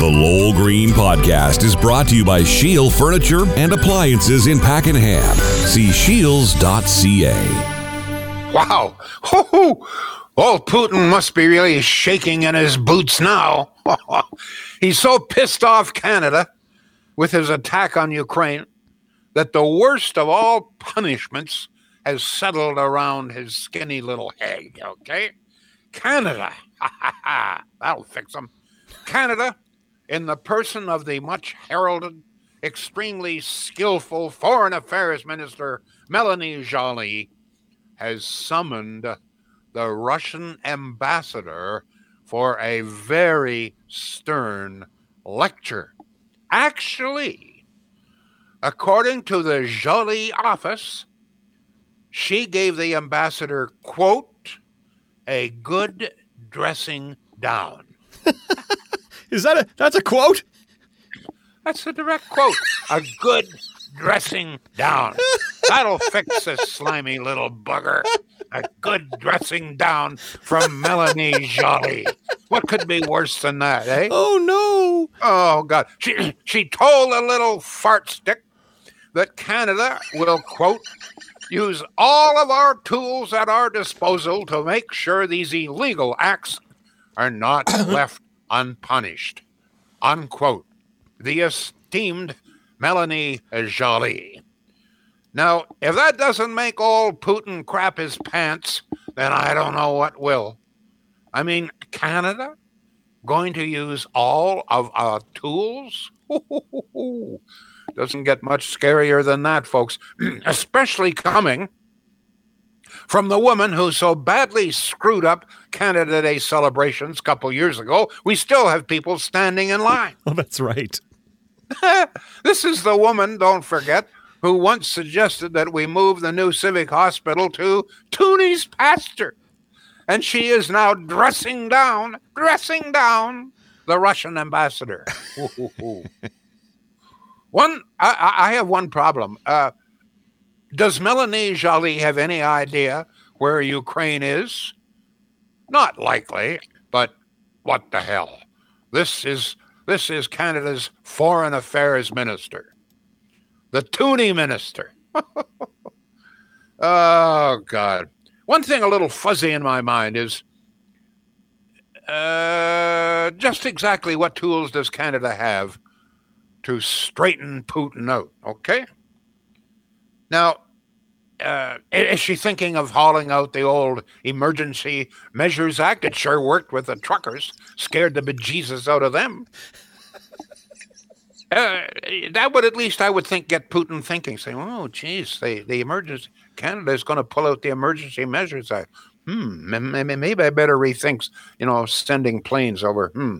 The Lowell Green Podcast is brought to you by Shield Furniture and Appliances in Pakenham. See shields.ca. Wow. Hoo-hoo. Old Putin must be really shaking in his boots now. He's so pissed off Canada with his attack on Ukraine that the worst of all punishments has settled around his skinny little head, okay? Canada. That'll fix him. Canada, in the person of the much heralded, extremely skillful Foreign Affairs Minister Melanie Joly, has summoned the Russian ambassador for a very stern lecture. Actually, according to the Joly office, she gave the ambassador, quote, a good dressing down. Is that a that's a quote? That's a direct quote. A good dressing down. That'll fix this slimy little bugger. A good dressing down from Melanie Joly. What could be worse than that, eh? Oh no. Oh God. She she told a little fart stick that Canada will quote use all of our tools at our disposal to make sure these illegal acts are not left unpunished. Unquote. The esteemed Melanie Joly. Now, if that doesn't make old Putin crap his pants, then I don't know what will. I mean, Canada going to use all of our tools? Doesn't get much scarier than that, folks, especially coming from the woman who so badly screwed up Canada Day celebrations a couple years ago. We still have people standing in line. Oh, that's right. this is the woman, don't forget, who once suggested that we move the new civic hospital to Tunney's pasture. And she is now dressing down, dressing down the Russian ambassador. one, I, I, have one problem. Uh, does Melanie Joly have any idea where Ukraine is? Not likely, but what the hell? This is this is Canada's foreign affairs minister, the Tunney minister. oh God! One thing a little fuzzy in my mind is uh, just exactly what tools does Canada have to straighten Putin out? Okay. Now, uh, is she thinking of hauling out the old Emergency Measures Act? It sure worked with the truckers, scared the bejesus out of them. Uh, that would at least, I would think, get Putin thinking, saying, "Oh, geez, the the emergency Canada is going to pull out the Emergency Measures Act. Hmm, maybe I better rethink, you know, sending planes over. Hmm,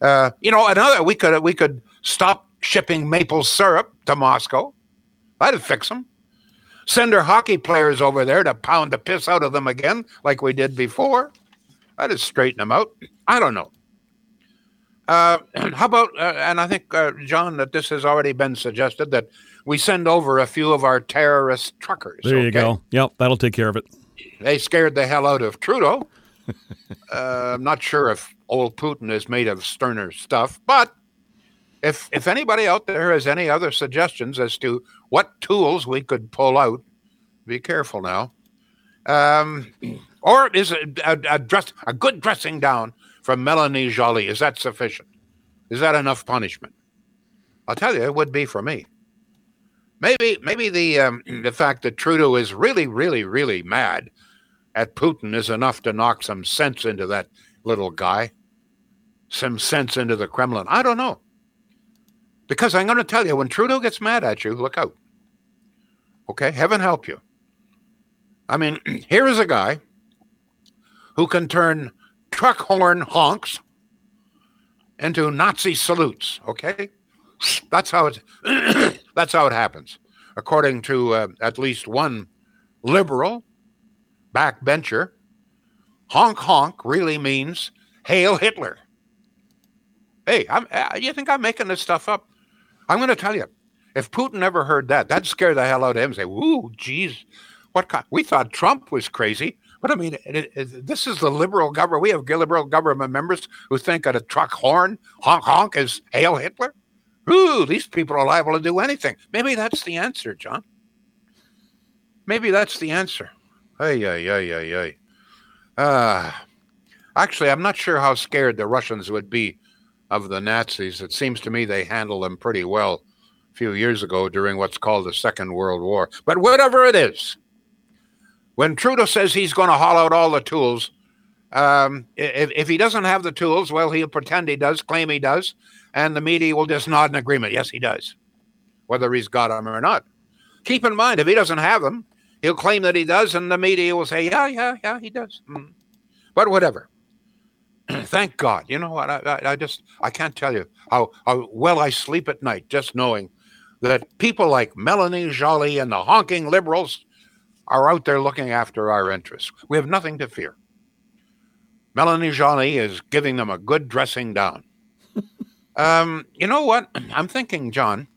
uh, you know, another we could we could stop shipping maple syrup to Moscow. That'd fix them." Send our hockey players over there to pound the piss out of them again, like we did before. I just straighten them out. I don't know. Uh, how about, uh, and I think, uh, John, that this has already been suggested that we send over a few of our terrorist truckers. There you go. Yep, that'll take care of it. They scared the hell out of Trudeau. Uh, I'm not sure if old Putin is made of sterner stuff, but if if anybody out there has any other suggestions as to what tools we could pull out, be careful now. Um, or is a, a, a, dress a good dressing down from Melanie Joly? Is that sufficient? Is that enough punishment? I'll tell you, it would be for me. Maybe maybe the um, the fact that Trudeau is really really really mad at Putin is enough to knock some sense into that little guy, some sense into the Kremlin. I don't know. Because I'm going to tell you, when Trudeau gets mad at you, look out. Okay? Heaven help you. I mean, here is a guy who can turn truck horn honks into Nazi salutes. Okay? That's how it, that's how it happens. According to uh, at least one liberal backbencher, honk honk really means hail Hitler. Hey, I'm, uh, you think I'm making this stuff up? I'm going to tell you, if Putin ever heard that, that'd scare the hell out of him. And say, "Ooh, geez, what? We thought Trump was crazy, But I mean, it, it, this is the liberal government. We have liberal government members who think that a truck horn honk honk is hail Hitler. Ooh, these people are liable to do anything. Maybe that's the answer, John. Maybe that's the answer. Ay, ay, ay, ay, ay. Uh, actually, I'm not sure how scared the Russians would be of the Nazis. It seems to me they handled them pretty well a few years ago during what's called the Second World War. But whatever it is, when Trudeau says he's going to haul out all the tools, um, if, if he doesn't have the tools, well, he'll pretend he does, claim he does, and the media will just nod in agreement. Yes, he does, whether he's got them or not. Keep in mind, if he doesn't have them, he'll claim that he does, and the media will say, yeah, yeah, yeah, he does. Mm. But whatever. Thank God. You know what? I, I, I, just, I can't tell you how, how well I sleep at night just knowing that people like Melanie Joly and the honking liberals are out there looking after our interests. We have nothing to fear. Melanie Joly is giving them a good dressing down. um, you know what? I'm thinking, John.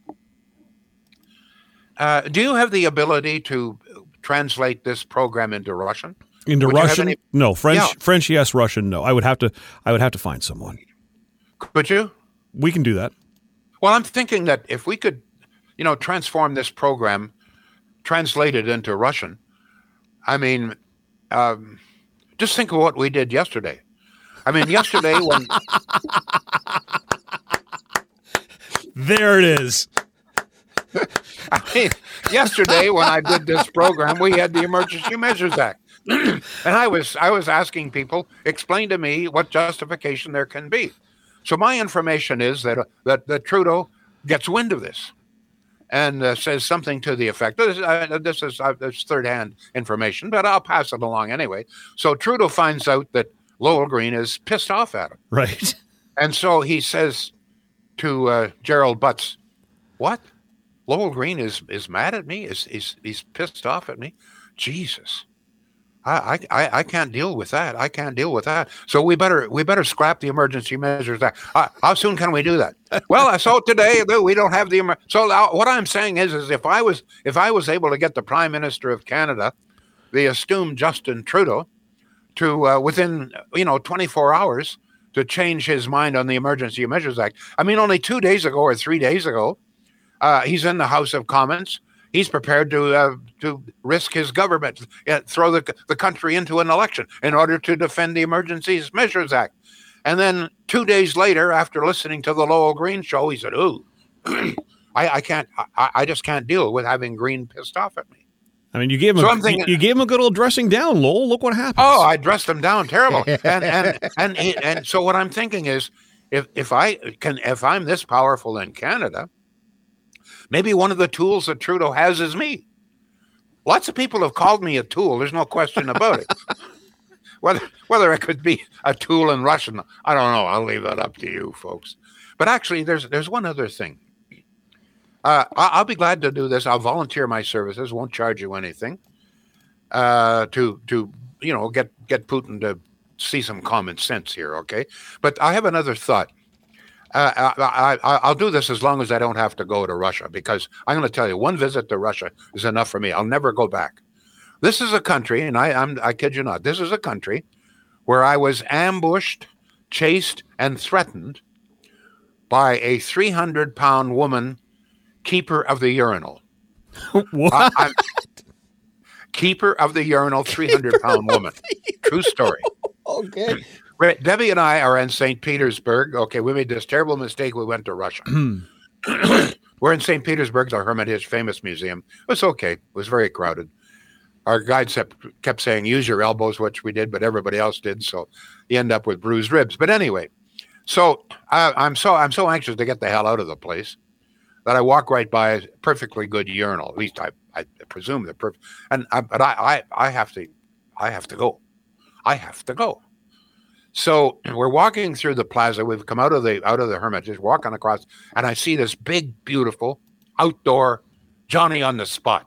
Uh, do you have the ability to translate this program into Russian? Into Would Russian? Any... No, French. Yeah. French, yes. Russian, no. I would have to. I would have to find someone. Could you? We can do that. Well, I'm thinking that if we could, you know, transform this program, translate it into Russian. I mean, um, just think of what we did yesterday. I mean, yesterday when. there it is. I mean, yesterday when I did this program, we had the Emergency Measures Act, and I was I was asking people explain to me what justification there can be. So my information is that uh, that, that Trudeau gets wind of this and uh, says something to the effect. This, uh, this is uh, this third-hand information, but I'll pass it along anyway. So Trudeau finds out that Lowell Green is pissed off at him, right? And so he says to uh, Gerald Butts, "What? Lowell Green is is mad at me? Is he's he's pissed off at me? Jesus." I, I, I can't deal with that. I can't deal with that. So we better we better scrap the emergency measures. Act. Uh, how soon can we do that? well, so today that we don't have the. So what I'm saying is, is if I was if I was able to get the Prime Minister of Canada, the esteemed Justin Trudeau, to uh, within you know 24 hours to change his mind on the Emergency Measures Act. I mean, only two days ago or three days ago, uh, he's in the House of Commons he's prepared to uh, to risk his government, uh, throw the the country into an election in order to defend the Emergencies Measures Act. And then two days later, after listening to the Lowell Green show, he said, "Ooh, I, I can't. I, I just can't deal with having Green pissed off at me." I mean, you gave him so a, thinking, you gave him a good old dressing down, Lowell. Look what happened. Oh, I dressed him down terrible. and and and and so what I'm thinking is, if if I can, if I'm this powerful in Canada, Maybe one of the tools that Trudeau has is me. Lots of people have called me a tool. There's no question about it. whether whether it could be a tool in Russian, I don't know. I'll leave that up to you, folks. But actually, there's there's one other thing. Uh, I'll be glad to do this. I'll volunteer my services. Won't charge you anything. Uh, to to you know get get Putin to see some common sense here. Okay, but I have another thought. Uh, I, I, will do this as long as I don't have to go to Russia because I'm going to tell you one visit to Russia is enough for me. I'll never go back. This is a country, and I, I'm, I kid you not, this is a country where I was ambushed, chased, and threatened by a 300 pound woman, keeper of the urinal. what? I, keeper of the urinal, 300 pound woman. True story. okay. Debbie and I are in St. Petersburg. Okay, we made this terrible mistake. We went to Russia. We're in St. Petersburg, our Hermitage famous museum. It was okay. It was very crowded. Our guide kept saying, use your elbows, which we did, but everybody else did. So you end up with bruised ribs. But anyway, so I, I'm so I'm so anxious to get the hell out of the place that I walk right by a perfectly good urinal. At least I, I presume they're perfect. And I, but I, I I have to I have to go. I have to go. So we're walking through the plaza. We've come out of the out of the hermit, just walking across, and I see this big, beautiful outdoor Johnny on the spot.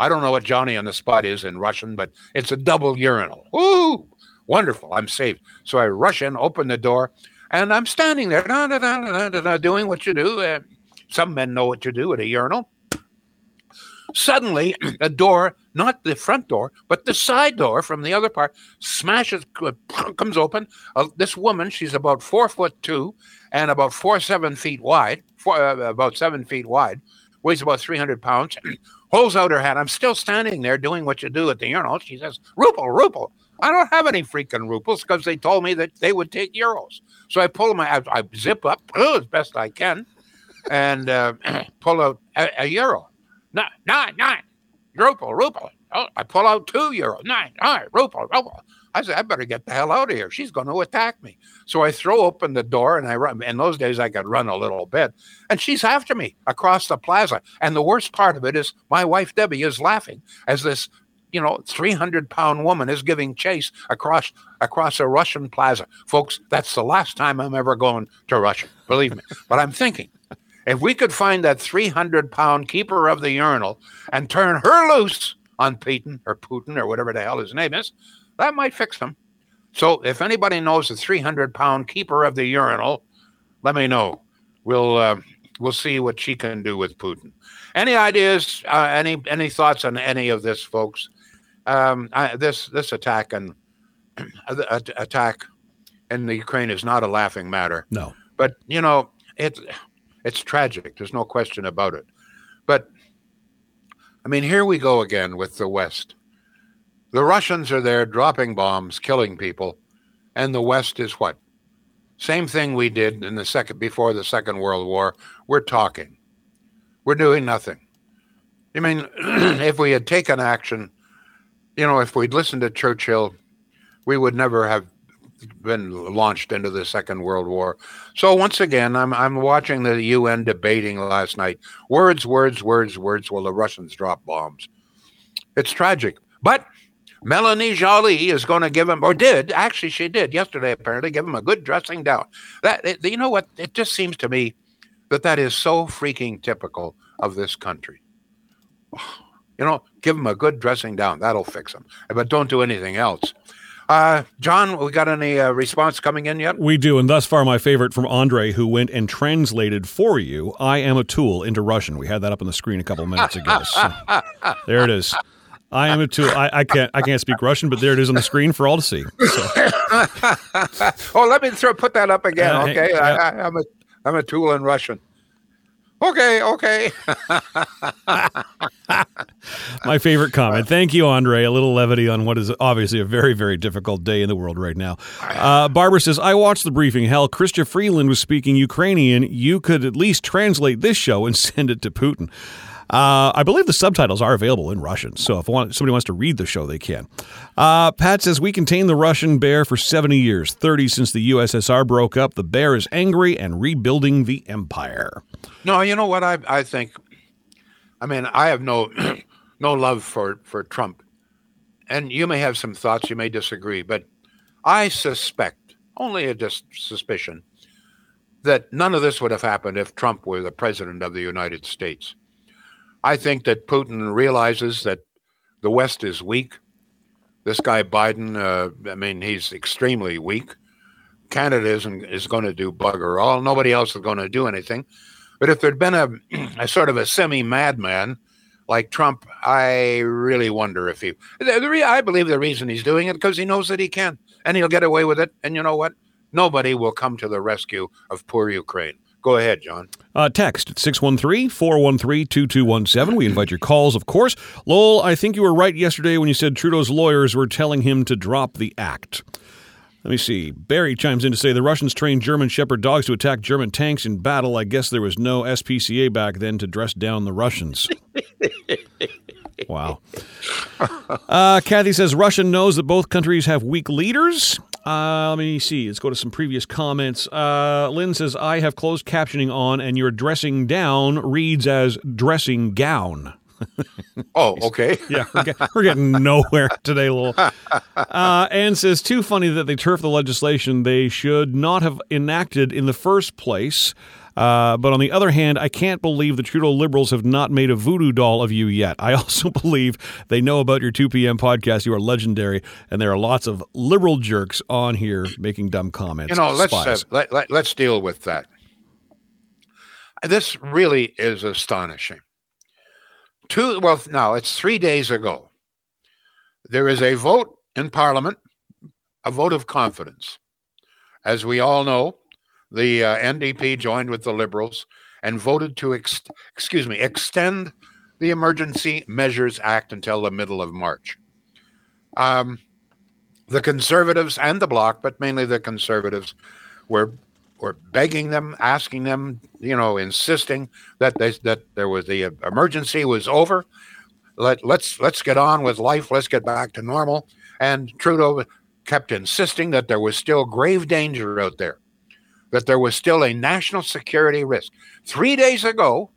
I don't know what Johnny on the spot is in Russian, but it's a double urinal. Woo! Wonderful. I'm safe. So I rush in, open the door, and I'm standing there, da, da, da, doing what you do. Uh, some men know what you do at a urinal. Suddenly, the door not the front door, but the side door from the other part, smashes, comes open. Uh, this woman, she's about four foot two and about four seven feet wide, four, uh, about seven feet wide, weighs about 300 pounds, holds out her hand. I'm still standing there doing what you do at the urinal. She says, Ruble, Ruble. I don't have any freaking rubles because they told me that they would take euros. So I pull my, I, I zip up as best I can and uh, pull out a, a euro. Nine, nine, nine, ruble, ruble. Oh, I pull out two euro. Nine, all right, ruble, ruble. I said, I better get the hell out of here. She's going to attack me. So I throw open the door and I run. In those days, I could run a little bit. And she's after me across the plaza. And the worst part of it is my wife, Debbie, is laughing as this, you know, 300 pound woman is giving chase across across a Russian plaza. Folks, that's the last time I'm ever going to Russia. Believe me. But I'm thinking, if we could find that 300 pound keeper of the urinal and turn her loose on Putin or Putin or whatever the hell his name is, that might fix him. So if anybody knows the 300 pound keeper of the urinal, let me know. We'll uh, we'll see what she can do with Putin. Any ideas? Uh, any any thoughts on any of this, folks? Um, I, this this attack and attack in the Ukraine is not a laughing matter. No, but you know it it's tragic. There's no question about it. But I mean, here we go again with the West. The Russians are there dropping bombs, killing people, and the West is what? Same thing we did in the second before the Second World War. We're talking. We're doing nothing. I mean, if we had taken action, you know, if we'd listened to Churchill, we would never have been launched into the Second World War. So once again, I'm I'm watching the UN debating last night. Words, words, words, words. Will the Russians drop bombs? It's tragic, but Melanie Joly is going to give him, or did actually, she did yesterday apparently give him a good dressing down. That it, you know what? It just seems to me that that is so freaking typical of this country. You know, give him a good dressing down. That'll fix him. But don't do anything else. Uh, John, we got any uh, response coming in yet? We do, and thus far, my favorite from Andre, who went and translated for you "I am a tool" into Russian. We had that up on the screen a couple minutes ago. So there it is. I am a tool. I, I, can't. I can't speak Russian, but there it is on the screen for all to see. So. oh, let me throw, put that up again. Uh, okay, yeah. I, I'm a I'm a tool in Russian. Okay, okay. My favorite comment. Thank you, Andre. A little levity on what is obviously a very, very difficult day in the world right now. Uh, Barbara says, I watched the briefing. Hell, Chrystia Freeland was speaking Ukrainian. You could at least translate this show and send it to Putin. Uh, I believe the subtitles are available in Russian, so if somebody wants to read the show, they can. Uh, Pat says we contained the Russian bear for 70 years, 30 since the USSR broke up. The bear is angry and rebuilding the empire. No, you know what I I think. I mean, I have no no love for for Trump, and you may have some thoughts. You may disagree, but I suspect, only a just suspicion, that none of this would have happened if Trump were the president of the United States. I think that Putin realizes that the West is weak. This guy Biden, uh, I mean, he's extremely weak. Canada isn't is going to do bugger all. Nobody else is going to do anything. But if there'd been a, a sort of a semi madman like Trump, I really wonder if he. The, the, I believe the reason he's doing it because he knows that he can, and he'll get away with it. And you know what? Nobody will come to the rescue of poor Ukraine. Go ahead, John. Uh, text at 613 413 2217. We invite your calls, of course. Lowell, I think you were right yesterday when you said Trudeau's lawyers were telling him to drop the act. Let me see. Barry chimes in to say the Russians trained German Shepherd dogs to attack German tanks in battle. I guess there was no SPCA back then to dress down the Russians. wow. Uh, Kathy says Russia knows that both countries have weak leaders. Uh, let me see. Let's go to some previous comments. Uh, Lynn says, I have closed captioning on, and your dressing down reads as dressing gown. oh, okay. yeah, we're, get, we're, getting nowhere today, Lowell. Uh, Anne says, too funny that they turf the legislation they should not have enacted in the first place. Uh, but on the other hand, I can't believe the Trudeau liberals have not made a voodoo doll of you yet. I also believe they know about your 2 p.m. podcast. You are legendary, and there are lots of liberal jerks on here making dumb comments. You know, let's uh, let, let, let's deal with that. This really is astonishing. Two, well, now it's three days ago. there is a vote in Parliament, a vote of confidence. As we all know, the uh, NDP joined with the Liberals and voted to, ex- excuse me, extend the Emergency Measures Act until the middle of March. Um, the Conservatives and the Bloc, but mainly the Conservatives, were were begging them, asking them, you know, insisting that they, that there was the emergency was over. Let let's let's get on with life. Let's get back to normal. And Trudeau kept insisting that there was still grave danger out there, that there was still a national security risk. Three days ago,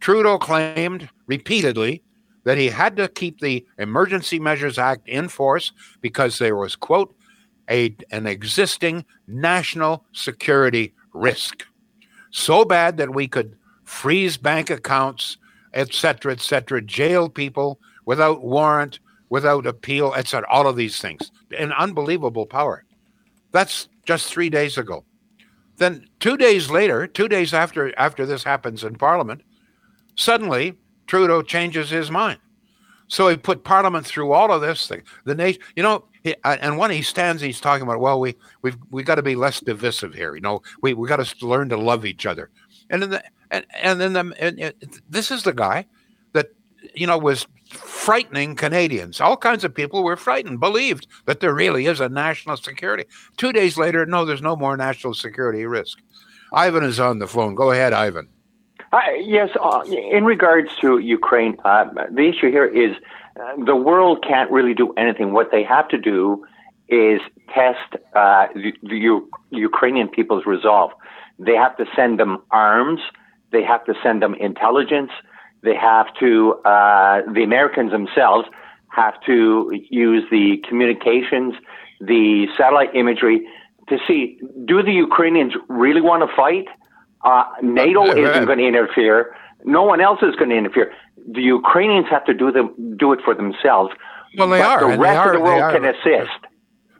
Trudeau claimed repeatedly that he had to keep the Emergency Measures Act in force because there was, quote, a, an existing national security risk. So bad that we could freeze bank accounts, et cetera, et cetera, jail people without warrant, without appeal, et cetera, all of these things. An unbelievable power. That's just three days ago. Then two days later, two days after after this happens in Parliament, suddenly Trudeau changes his mind. So he put Parliament through all of this thing. The nation, you know, he, uh, and when he stands, he's talking about, well, we we've we got to be less divisive here. You know, we we got to learn to love each other. And then the and and then the and this is the guy that you know was frightening Canadians. All kinds of people were frightened, believed that there really is a national security. Two days later, no, there's no more national security risk. Ivan is on the phone. Go ahead, Ivan. Uh, yes, uh, in regards to Ukraine, uh, the issue here is uh, the world can't really do anything. What they have to do is test uh, the, the U- Ukrainian people's resolve. They have to send them arms. They have to send them intelligence. They have to, uh, the Americans themselves have to use the communications, the satellite imagery to see do the Ukrainians really want to fight? Uh, NATO isn't going to interfere. No one else is going to interfere. The Ukrainians have to do them do it for themselves. Well, they but are. The rest of the world can assist.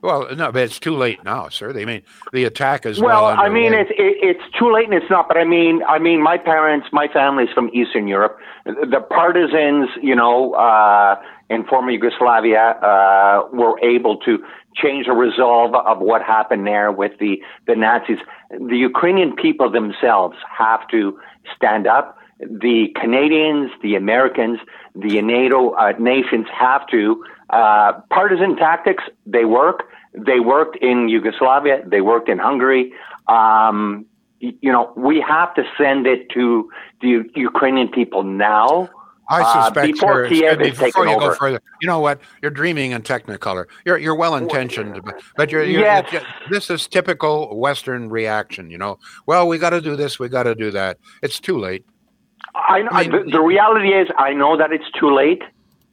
Well, no, but it's too late now, sir. They mean the attack is well. well I mean, it's it, it's too late, and it's not. But I mean, I mean, my parents, my family's from Eastern Europe. The partisans, you know, uh, in former Yugoslavia, uh, were able to change the resolve of what happened there with the the Nazis. The Ukrainian people themselves have to stand up. The Canadians, the Americans, the NATO uh, nations have to. Uh, partisan tactics, they work. They worked in Yugoslavia. They worked in Hungary. Um, you know, we have to send it to the Ukrainian people now. I uh, suspect before sir, Kiev is before taken you over. go further, you know what? You're dreaming in Technicolor. You're you're well intentioned, but, but you're, you're, Yes. you're- this is typical Western reaction. You know, well, we got to do this, we got to do that. It's too late. I, I mean- the, the reality is, I know that it's too late.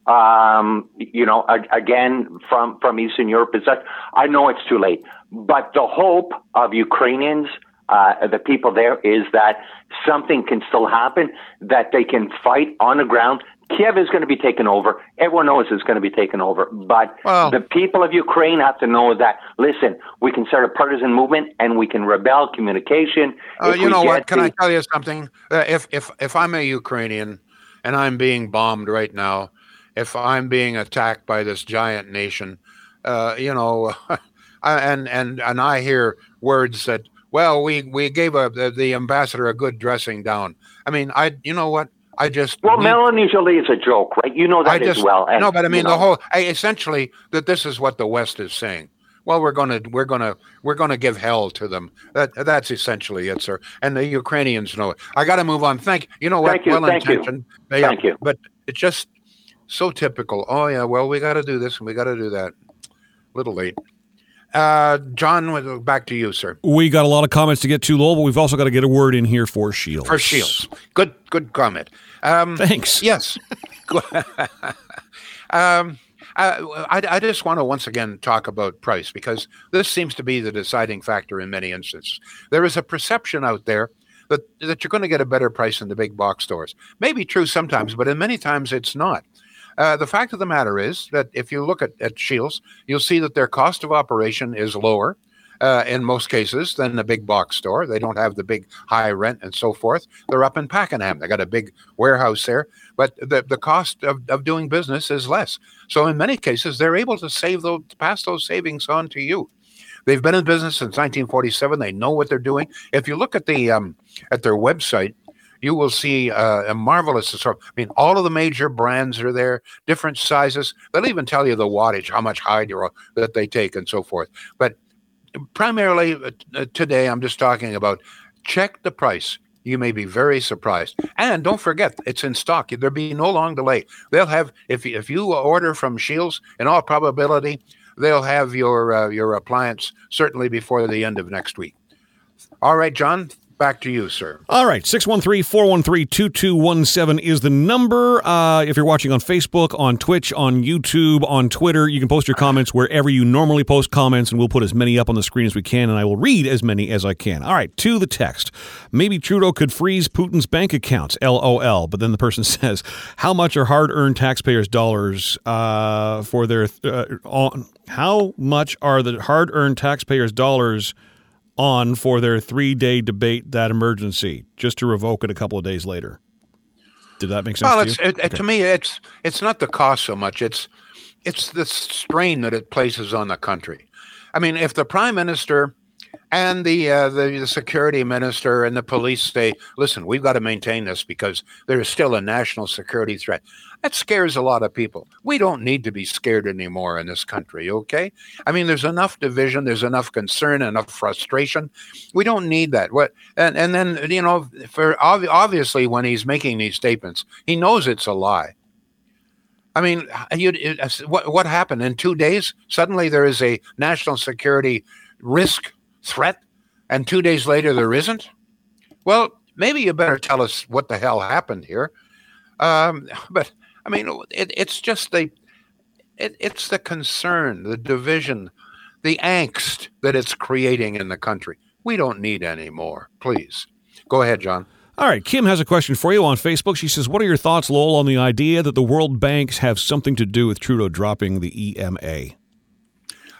Um, you know, a, again, from from Eastern Europe is that I know it's too late. But the hope of Ukrainians, uh, the people there, is that something can still happen. That they can fight on the ground. Kiev is going to be taken over. Everyone knows it's going to be taken over. But Well- the people of Ukraine have to know that. Listen, we can start a partisan movement and we can rebel. Communication. Uh, you know what? Can the- I tell you something? Uh, if if if I'm a Ukrainian and I'm being bombed right now, if I'm being attacked by this giant nation, uh, you know, and and and I hear words that well, we we gave a, the, the ambassador a good dressing down. I mean, I you know what? I just Well, need- Melanie Joly is a joke, right? You know that I as well. And, no, but I mean you know, the whole I, essentially that this is what the West is saying. Well, we're gonna we're gonna we're gonna give hell to them. That that's essentially it, sir. And the Ukrainians know it. I got to move on. Thank you. You know what? Thank you, well thank you. intentioned. Yeah, Thank you. But it's just so typical. Oh yeah. Well, we got to do this and we got to do that. A little late. Uh, John, back to you, sir. We got a lot of comments to get to, Lowell, but we've also got to get a word in here for Shields. For Shields. Good, good comment. Um, Thanks. Yes. um, I, I, just want to once again talk about price because this seems to be the deciding factor in many instances. There is a perception out there that, that you're going to get a better price in the big box stores. Maybe true sometimes, but in many times it's not. Uh, the fact of the matter is that if you look at, at Shields, you'll see that their cost of operation is lower. uh, in most cases than the big box store. They don't have the big high rent and so forth. They're up in Pakenham. They got a big warehouse there, but the, the cost of, of doing business is less. So in many cases, they're able to save those, pass those savings on to you. They've been in business since 1947. They know what they're doing. If you look at the um, at their website, you will see uh, a marvelous assortment. I mean, all of the major brands are there, different sizes. They'll even tell you the wattage, how much hydro that they take, and so forth. But primarily uh, uh, today, I'm just talking about check the price. You may be very surprised. And don't forget, it's in stock. There'll be no long delay. They'll have, if, if you order from Shields, in all probability, they'll have your uh, your appliance certainly before the end of next week. All right, John, back to you, sir. All right, 613 413 2217 is the number. Uh, if you're watching on Facebook, on Twitch, on YouTube, on Twitter, you can post your comments wherever you normally post comments, and we'll put as many up on the screen as we can, and I will read as many as I can. All right, to the text. Maybe Trudeau could freeze Putin's bank accounts, lol. But then the person says, How much are hard earned taxpayers' dollars uh, for their. Uh, on, how much are the hard earned taxpayers' dollars? On for their three day debate that emergency, just to revoke it a couple of days later. Did that make sense? Well, to, it, okay. to me, it's it's not the cost so much. It's it's the strain that it places on the country. I mean, if the prime minister and the, uh, the, the security minister and the police say, "Listen, we've got to maintain this because there is still a national security threat," that scares a lot of people. We don't need to be scared anymore in this country. Okay, I mean, there's enough division, there's enough concern, enough frustration. We don't need that. What and and then you know, for obviously when he's making these statements, he knows it's a lie. I mean, you, it, what what happened in two days? Suddenly there is a national security risk threat, and two days later there isn't? Well, maybe you better tell us what the hell happened here. Um, but I mean, it, it's just the it, it's the concern, the division, the angst that it's creating in the country. We don't need any more. Please go ahead, John. All right, Kim has a question for you on Facebook. She says, "What are your thoughts, Lowell, on the idea that the world banks have something to do with Trudeau dropping the EMA?"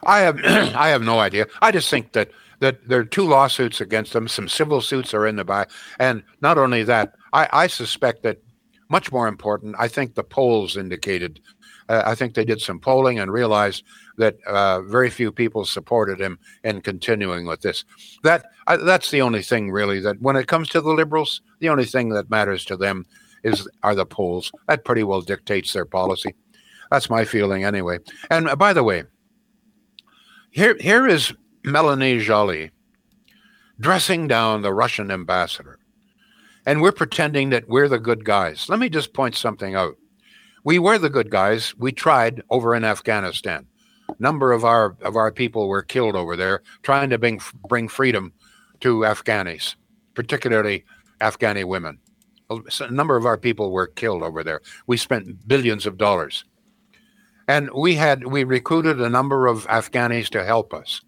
I have I have no idea. I just think that that there are two lawsuits against them. Some civil suits are in the by, and not only that, I, I suspect that much more important. I think the polls indicated. Uh, I think they did some polling and realized that uh, very few people supported him in continuing with this. That uh, that's the only thing really that when it comes to the liberals, the only thing that matters to them is are the polls. That pretty well dictates their policy. That's my feeling anyway. And uh, by the way, here here is Melanie Joly dressing down the Russian ambassador. And we're pretending that we're the good guys. Let me just point something out. We were the good guys. We tried over in Afghanistan. Number of our of our people were killed over there trying to bring bring freedom to Afghanis, particularly Afghani women. A number of our people were killed over there. We spent billions of dollars. And we had we recruited a number of Afghanis to help us.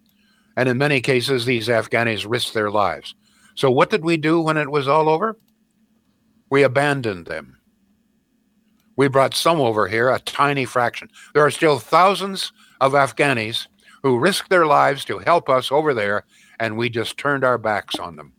And in many cases, these Afghanis risked their lives. So, what did we do when it was all over? We abandoned them. We brought some over here, a tiny fraction. There are still thousands of Afghanis who risked their lives to help us over there, and we just turned our backs on them.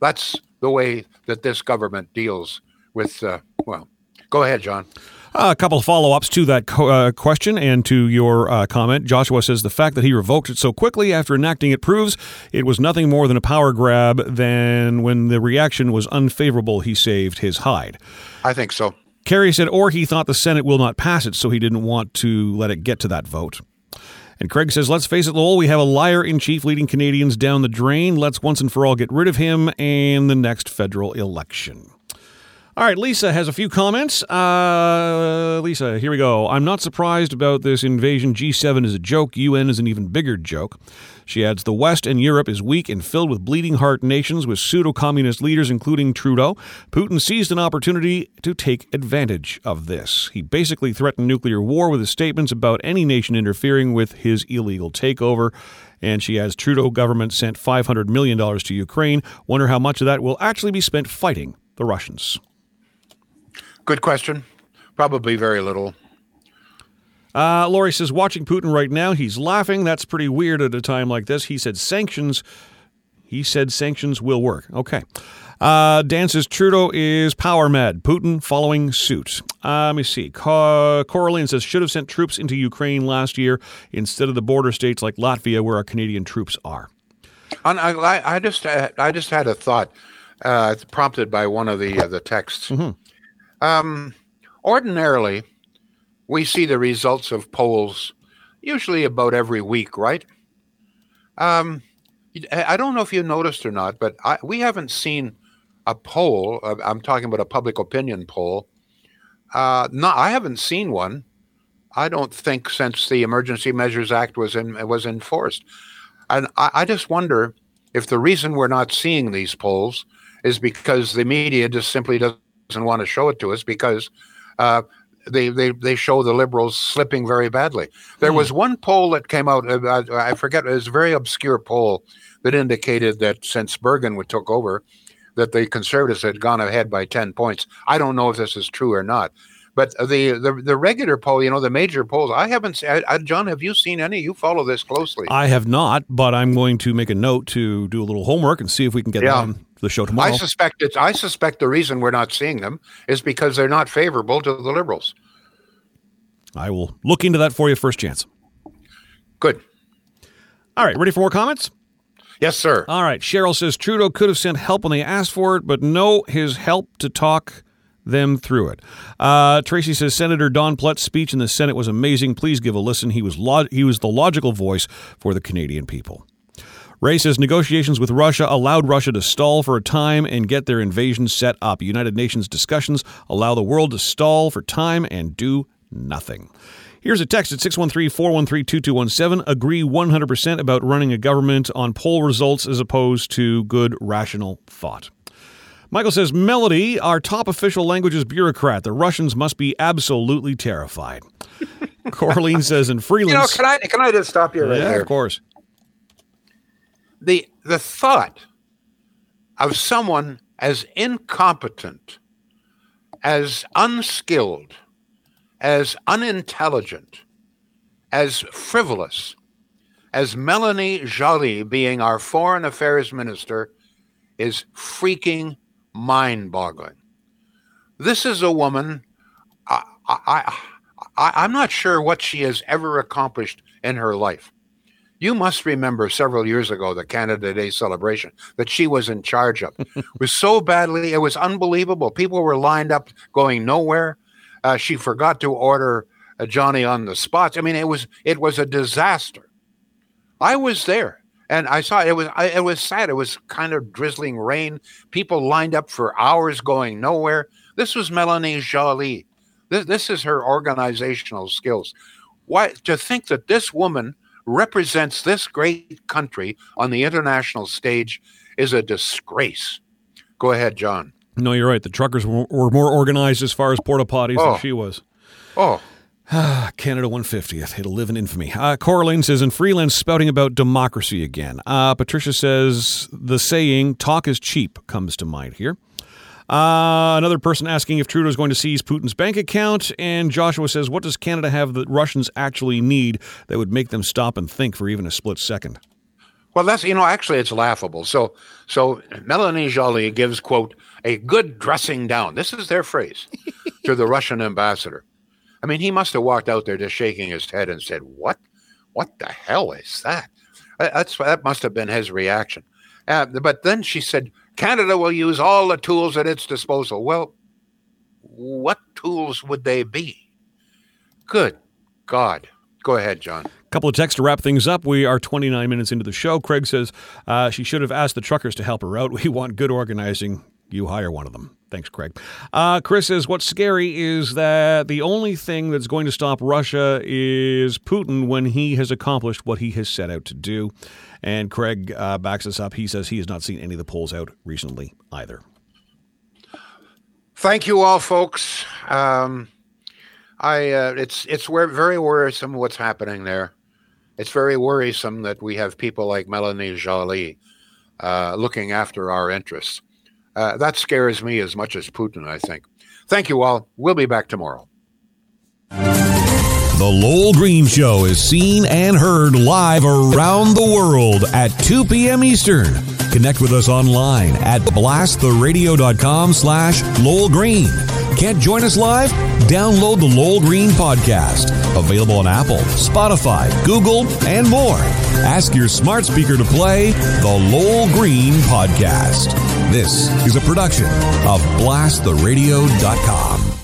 That's the way that this government deals with, uh, well, go ahead, John. Uh, a couple of follow ups to that co- uh, question and to your uh, comment. Joshua says the fact that he revoked it so quickly after enacting it proves it was nothing more than a power grab. Than when the reaction was unfavorable, he saved his hide. I think so. Kerry said, or he thought the Senate will not pass it, so he didn't want to let it get to that vote. And Craig says, let's face it, Lowell, we have a liar in chief leading Canadians down the drain. Let's once and for all get rid of him and the next federal election. All right, Lisa has a few comments. Uh, Lisa, here we go. I'm not surprised about this invasion. G7 is a joke. UN is an even bigger joke. She adds The West and Europe is weak and filled with bleeding heart nations with pseudo communist leaders, including Trudeau. Putin seized an opportunity to take advantage of this. He basically threatened nuclear war with his statements about any nation interfering with his illegal takeover. And she adds Trudeau government sent $500 million to Ukraine. Wonder how much of that will actually be spent fighting the Russians. Good question. Probably very little. Uh, Lori says, watching Putin right now, he's laughing. That's pretty weird at a time like this. He said sanctions. He said sanctions will work. Okay. Uh, Dan says Trudeau is power mad. Putin following suit. Uh, let me see. Co- Coraline says should have sent troops into Ukraine last year instead of the border states like Latvia where our Canadian troops are. And I, I just I just had a thought uh, prompted by one of the uh, the texts. Um, ordinarily, we see the results of polls usually about every week, right? Um, I don't know if you noticed or not, but I, we haven't seen a poll. uh, I'm talking about a public opinion poll. Uh, no, I haven't seen one. I don't think since the Emergency Measures Act was in was enforced, and I, I just wonder if the reason we're not seeing these polls is because the media just simply doesn't want to show it to us because uh, they, they they show the liberals slipping very badly. There was one poll that came out. Uh, I forget. It was a very obscure poll that indicated that since Bergen took over, that the conservatives had gone ahead by ten points. I don't know if this is true or not. But the, the the regular poll, you know, the major polls, I haven't. I, I, John, have you seen any? You follow this closely. I have not, but I'm going to make a note to do a little homework and see if we can get Yeah. on the show tomorrow. I suspect it's. I suspect the reason we're not seeing them is because they're not favorable to the liberals. I will look into that for you first chance. Good. All right, ready for more comments? Yes, sir. All right. Cheryl says Trudeau could have sent help when they asked for it, but no, his help to talk them through it. Uh, Tracy says Senator Don Plett's speech in the Senate was amazing. Please give a listen. He was lo- he was the logical voice for the Canadian people. Ray says negotiations with Russia allowed Russia to stall for a time and get their invasion set up. United Nations discussions allow the world to stall for time and do nothing. Here's a text at 613 413 2217. Agree 100% about running a government on poll results as opposed to good rational thought. Michael says, Melody, our top official language is bureaucrat. The Russians must be absolutely terrified. Coraline says, in Freeland. You know, can I can I just stop you right yeah, there? of course. The the thought of someone as incompetent, as unskilled, as unintelligent, as frivolous as Melanie Joly being our foreign affairs minister is freaking mind-boggling. This is a woman. I, I, I, I'm not sure what she has ever accomplished in her life. You must remember several years ago the Canada Day celebration that she was in charge of. it was so badly, it was unbelievable. People were lined up going nowhere. Uh, she forgot to order uh, Johnny on the spots. I mean, it was it was a disaster. I was there, and I saw it was I, it was sad. It was kind of drizzling rain. People lined up for hours going nowhere. This was Melanie Joly. This, this is her organizational skills. Why to think that this woman represents this great country on the international stage is a disgrace. Go ahead, John. No, you're right. The truckers were, were more organized as far as porta potties Oh. than she was. Oh, Canada 150th. It'll live in infamy. Uh, Coraline says, in Freeland spouting about democracy again. Uh, Patricia says, the saying, talk is cheap, comes to mind here. Uh, another person asking if Trudeau's going to seize Putin's bank account. And Joshua says, what does Canada have that Russians actually need that would make them stop and think for even a split second? Well, that's you know actually it's laughable. So so Melanie Joly gives quote a good dressing down. This is their phrase to the Russian ambassador. I mean, he must have walked out there just shaking his head and said, "What? What the hell is that?" That's that must have been his reaction. Uh, but then she said, "Canada will use all the tools at its disposal." Well, what tools would they be? Good God! Go ahead, John. couple of texts to wrap things up. We are 29 minutes into the show. Craig says uh, she should have asked the truckers to help her out. We want good organizing. You hire one of them. Thanks, Craig. Uh, Chris says what's scary is that the only thing that's going to stop Russia is Putin when he has accomplished what he has set out to do. And Craig uh, backs us up. He says he has not seen any of the polls out recently either. Thank you all, folks. Um, I uh, it's it's very worrisome what's happening there. It's very worrisome that we have people like Melanie Joly uh, looking after our interests. Uh, that scares me as much as Putin. I think. Thank you all. We'll be back tomorrow. The Lowell Green Show is seen and heard live around the world at 2 p.m. Eastern. Connect with us online at blasttheradio.com slash Lowell Green. Can't join us live? Download the Lowell Green Podcast. Available on Apple, Spotify, Google, and more. Ask your smart speaker to play the Lowell Green Podcast. This is a production of blasttheradio.com.